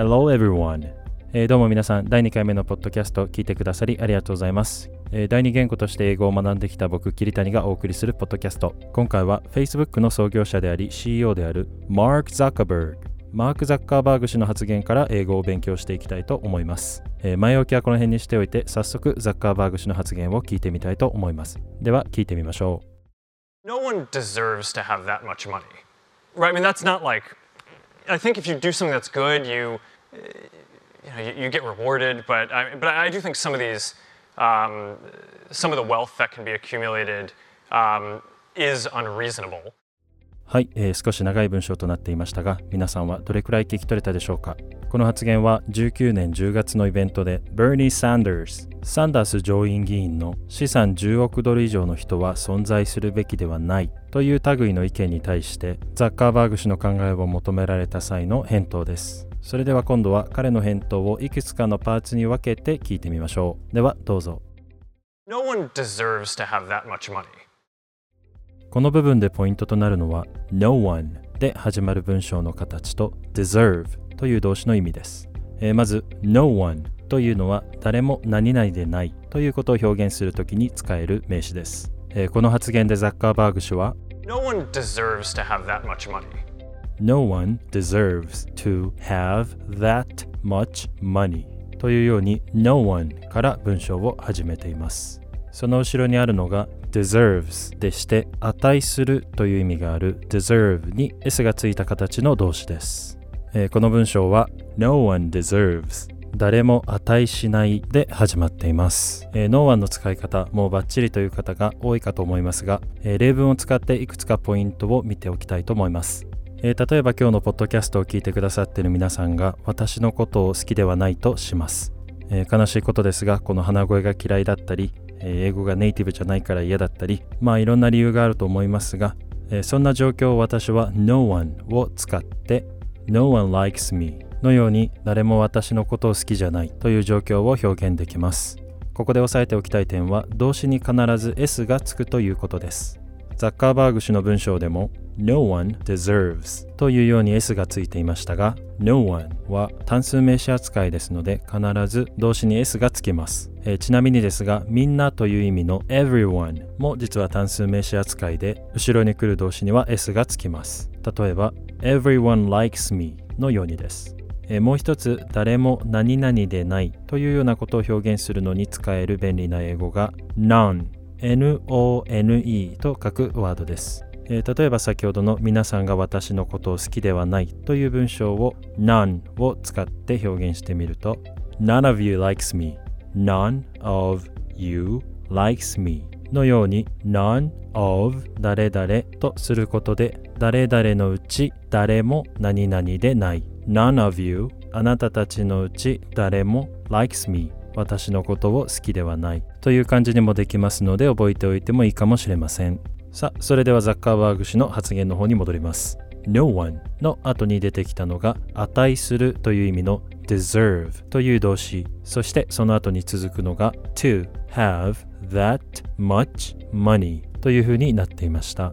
Hello everyone、えーどうも皆さん第2回目のポッドキャスト聞いてくださりありがとうございます、えー第2言語として英語を学んできた僕桐谷がお送りするポッドキャスト今回は Facebook の創業者であり CEO であるマーク・ザッカーバーグマーク・ザッカーバーグ氏の発言から英語を勉強していきたいと思います、えー前置きはこの辺にしておいて早速ザッカーバーグ氏の発言を聞いてみたいと思いますでは聞いてみましょう No one deserves to have that much money. Right? I mean, that's not like. I think if you do something that's good, you, you, know, you, you get rewarded. But I, but I do think some of these, um, some of the wealth that can be accumulated um, is unreasonable. はい、えー少し長い文章となっていましたが皆さんはどれくらい聞き取れたでしょうか？この発言は19年10月のイベントでバーニー・サンダースサンダース上院議員の資産10億ドル以上の人は存在するべきではないという類の意見に対してザッカーバーグ氏の考えを求められた際の返答ですそれでは今度は彼の返答をいくつかのパーツに分けて聞いてみましょうではどうぞ No one deserves to have that much money. この部分でポイントとなるのは No one で始まる文章の形と deserve という動詞の意味です。えーまず No one というのは誰も何々でないということを表現するときに使える名詞です。えーこの発言でザッカーバーグ氏は No one deserves to have that much money. No one deserves to have that much money というように No one から文章を始めています。その後ろにあるのが deserves でして値するという意味がある deserve に s がついた形の動詞です。えーこの文章は No one deserves 誰も値しないで始まっています。えー、No one の使い方もうバッチリという方が多いかと思いますが、えー例文を使っていくつかポイントを見ておきたいと思います。えー例えば今日のポッドキャストを聞いてくださっている皆さんが私のことを好きではないとします、えー悲しいことですがこの鼻声が嫌いだったり、えー英語がネイティブじゃないから嫌だったりまあいろんな理由があると思いますが、えーそんな状況を私は No one を使って No one likes me のように誰も私のことを好きじゃないという状況を表現できます。ここで押さえておきたい点は動詞に必ず S がつくということです。ザッカーバーグ氏の文章でも No one deserves というように S がついていましたが No one は単数名詞扱いですので必ず動詞に S がつきます、えーちなみにですがみんなという意味の everyone も実は単数名詞扱いで後ろに来る動詞には S がつきます。例えば Everyone likes me のようにです。もう一つ誰も何々でないというようなことを表現するのに使える便利な英語が none N-O-N-E と書くワードです、えー例えば先ほどの皆さんが私のことを好きではないという文章を none を使って表現してみると None of you likes me None of you likes me のように none of 誰々とすることで誰々のうち誰も何々でない。None of you あなたたちのうち誰も likes me 私のことを好きではないという感じにもできますので覚えておいてもいいかもしれません。さあそれではザッカーバーグ氏の発言の方に戻ります。No one の後に出てきたのが値するという意味の deserve という動詞。そしてその後に続くのが to have that much money というふうになっていました。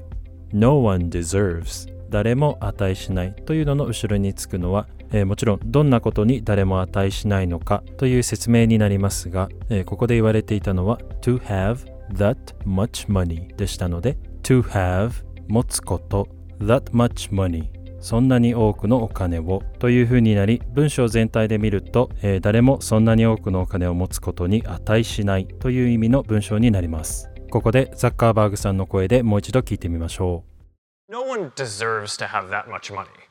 No one deserves 誰も値しないというのの後ろにつくのは、えーもちろんどんなことに誰も値しないのかという説明になりますが、えーここで言われていたのは to have that much money でしたので to have 持つこと that much money そんなに多くのお金をというふうになり文章全体で見ると、えー誰もそんなに多くのお金を持つことに値しないという意味の文章になりますここでザッカーバーグさんの声でもう一度聞いてみましょう No one deserves to have that much money.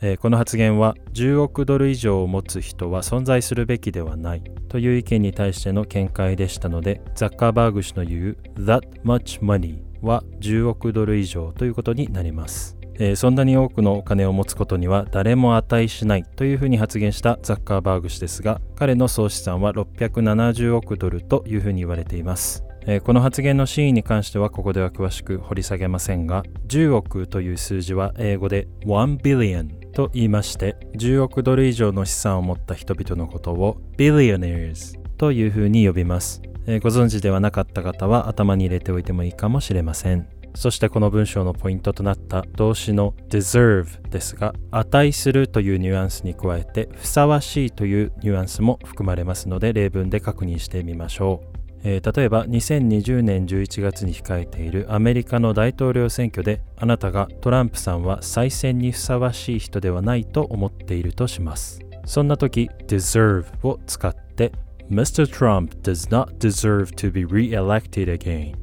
えーこの発言は10億ドル以上を持つ人は存在するべきではないという意見に対しての見解でしたのでザッカーバーグ氏の言う That much money は10億ドル以上ということになります、えーそんなに多くのお金を持つことには誰も値しないというふうに発言したザッカーバーグ氏ですが彼の総資産は670億ドルというふうに言われています。この発言の真意に関してはここでは詳しく掘り下げませんが10億という数字は英語で1 billion と言いまして10億ドル以上の資産を持った人々のことを billionaires というふうに呼びます、えーご存知ではなかった方は頭に入れておいてもいいかもしれません。そしてこの文章のポイントとなった動詞の deserve ですが値するというニュアンスに加えてふさわしいというニュアンスも含まれますので例文で確認してみましょう。えー、例えば2020年11月に控えているアメリカの大統領選挙であなたがトランプさんは再選にふさわしい人ではないと思っているとしますそんな時 deserve を使って Mr. Trump does not deserve to be re-elected again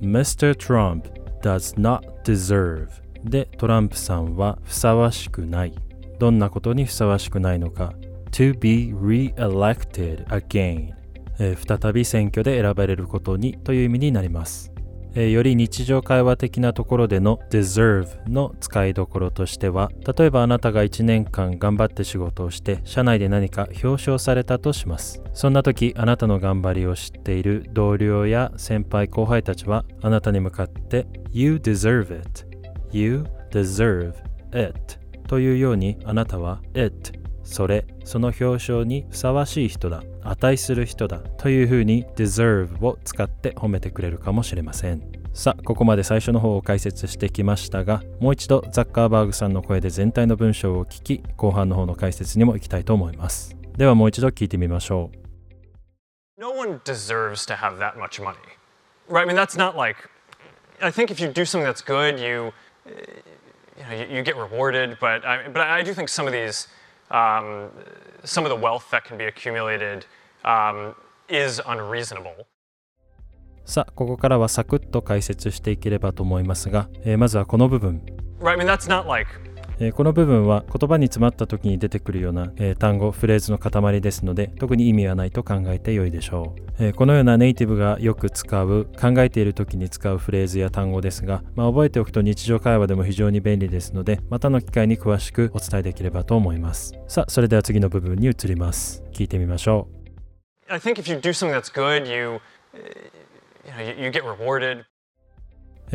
Mr. Trump does not deserve でトランプさんはふさわしくないどんなことにふさわしくないのか？To be re-elected again、えー、再び選挙で選ばれることにという意味になります。えー、より日常会話的なところでの deserve の使いどころとしては例えばあなたが1年間頑張って仕事をして社内で何か表彰されたとします。そんな時あなたの頑張りを知っている同僚や先輩後輩たちはあなたに向かって You deserve it You deserve it というようにあなたは it それその表彰にふさわしい人だ。値する人だというふうに deserve を使って褒めてくれるかもしれませんさあここまで最初の方を解説してきましたがもう一度ザッカーバーグさんの声で全体の文章を聞き後半の方の解説にも行きたいと思いますではもう一度聞いてみましょう No one deserves to have that much money right I mean that's not like I think if you do something that's good you you know you, you get rewarded but I, but I do think some of these um, some of the wealth that can be accumulated um, is unreasonable. さあ、ここからはサクッと解説していければと思いますが、えー、まずはこの部分。Right, I mean, that's not like えー、この部分は言葉に詰まった時に出てくるような、えー、単語、フレーズの塊ですので特に意味はないと考えてよいでしょう、えー、このようなネイティブがよく使う考えている時に使うフレーズや単語ですが、まあ、覚えておくと日常会話でも非常に便利ですのでまたの機会に詳しくお伝えできればと思います。さあそれでは次の部分に移ります。聞いてみましょう。I think if you do something that's good you, you, know, you get rewarded.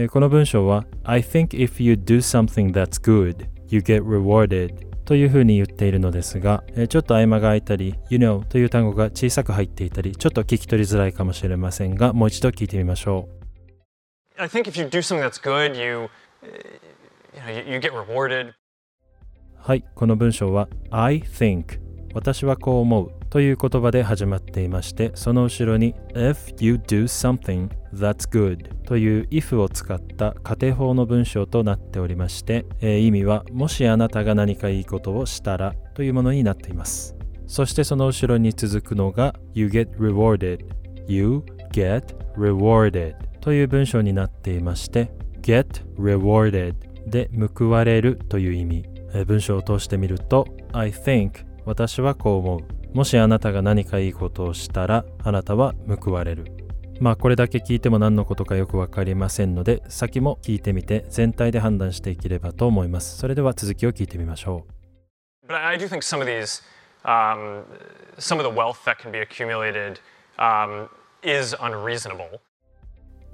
この文章は I think if you do something that's good you get rewarded というふうに言っているのですが、ちょっと合間が空いたり、you know という単語が小さく入っていたり、ちょっと聞き取りづらいかもしれませんが、もう一度聞いてみましょう。I think if you do something that's good, you, you, know, you get rewarded. はい、この文章は I think 私はこう思うという言葉で始まっていましてその後ろに If you do something that's good という if を使った仮定法の文章となっておりまして、えー、意味はもしあなたが何かいいことをしたらというものになっています。そしてその後ろに続くのが You get rewarded. You get rewarded という文章になっていまして get rewarded で報われるという意味。文章を通してみると I think 私はこう思う。もしあなたが何かいいことをしたらあなたは報われる。まあこれだけ聞いても何のことかよくわかりませんので先も聞いてみて全体で判断していければと思います。それでは続きを聞いてみましょう。But I do think some of these um, some of the wealth that can be accumulated um, is unreasonable.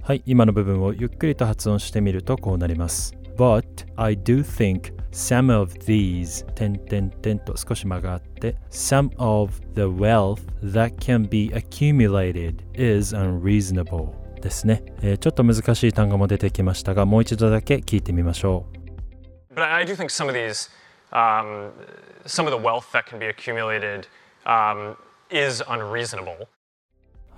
はい今の部分をゆっくりと発音してみるとこうなります But I do think some of these 点点点と少し間があって some of the wealth that can be accumulated is unreasonable ですね、えー、ちょっと難しい単語も出てきましたがもう一度だけ聞いてみましょう But I do think some of these um, some of the wealth that can be accumulated um, is unreasonable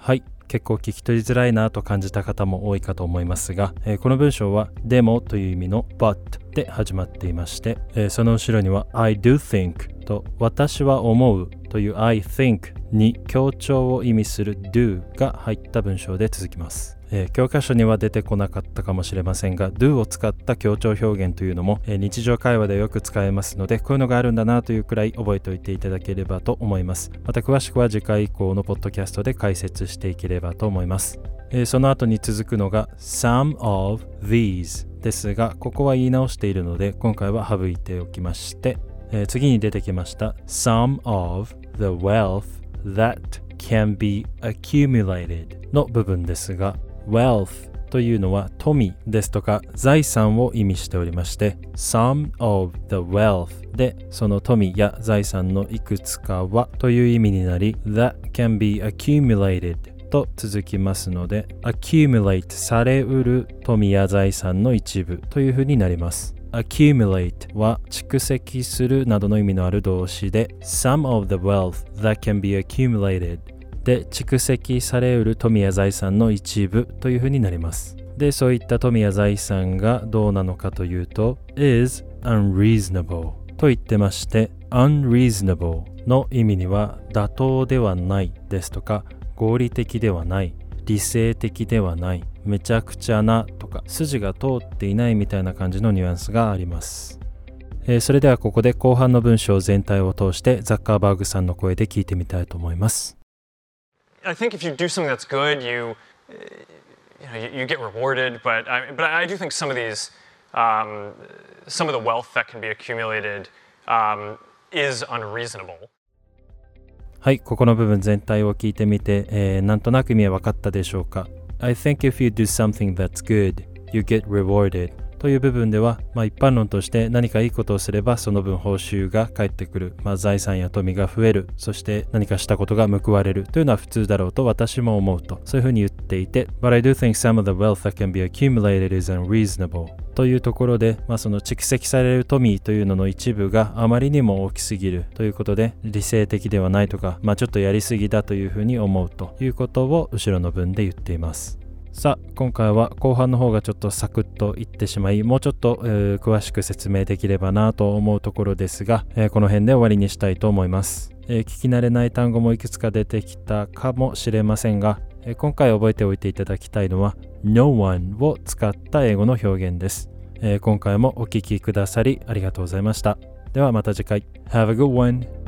はい結構聞き取りづらいなと感じた方も多いかと思いますが、えー、この文章はでもという意味の but で始まっていまして、えー、その後ろには I do think と私は思うという I think に強調を意味する do が入った文章で続きます。えー、教科書には出てこなかったかもしれませんが do を使った強調表現というのも、えー、日常会話でよく使えますのでこういうのがあるんだなというくらい覚えておいていただければと思います。また詳しくは次回以降のポッドキャストで解説していければと思います、えー、その後に続くのが some of these ですがここは言い直しているので今回は省いておきまして、えー、次に出てきました some of the wealth that can be accumulated の部分ですが wealth というのは富ですとか財産を意味しておりまして some of the wealth でその富や財産のいくつかはという意味になり that can be accumulated と続きますので accumulate されうる富や財産の一部というふうになります accumulate は蓄積するなどの意味のある動詞で some of the wealth that can be accumulated で蓄積されうる富や財産の一部というふうになります。でそういった富や財産がどうなのかというと is unreasonable と言ってまして unreasonable の意味には妥当ではないですとか合理的ではない理性的ではないめちゃくちゃなとか筋が通っていないみたいな感じのニュアンスがあります、えー、それではここで後半の文章全体を通してザッカーバーグさんの声で聞いてみたいと思います。I think if you do something that's good you you, know, you, you get rewarded but I, but I do think some of these um, some of the wealth that can be accumulated um, is unreasonable はい、ここの部分全体を聞いてみて、えー、なんとなく意味は分かったでしょうか I think if you do something that's good, you get rewarded という部分では、まあ、一般論として何かいいことをすればその分報酬が返ってくる、まあ、財産や富が増える。そして何かしたことが報われる。というのは普通だろうと私も思うと。そういうふうに言っていて But I do think some of the wealth that can be accumulated is unreasonable というところで、まあ、その蓄積される富というのの一部があまりにも大きすぎる。ということで理性的ではないとか、まあ、ちょっとやりすぎだというふうに思うということを後ろの文で言っています。さあ今回は後半の方がちょっとサクッといってしまいもうちょっと、えー、詳しく説明できればなと思うところですが、えー、この辺で終わりにしたいと思います、えー、聞き慣れない単語もいくつか出てきたかもしれませんが、え今回覚えておいていただきたいのは No one を使った英語の表現です、え今回もお聴きくださりありがとうございました。ではまた次回。Have a good one.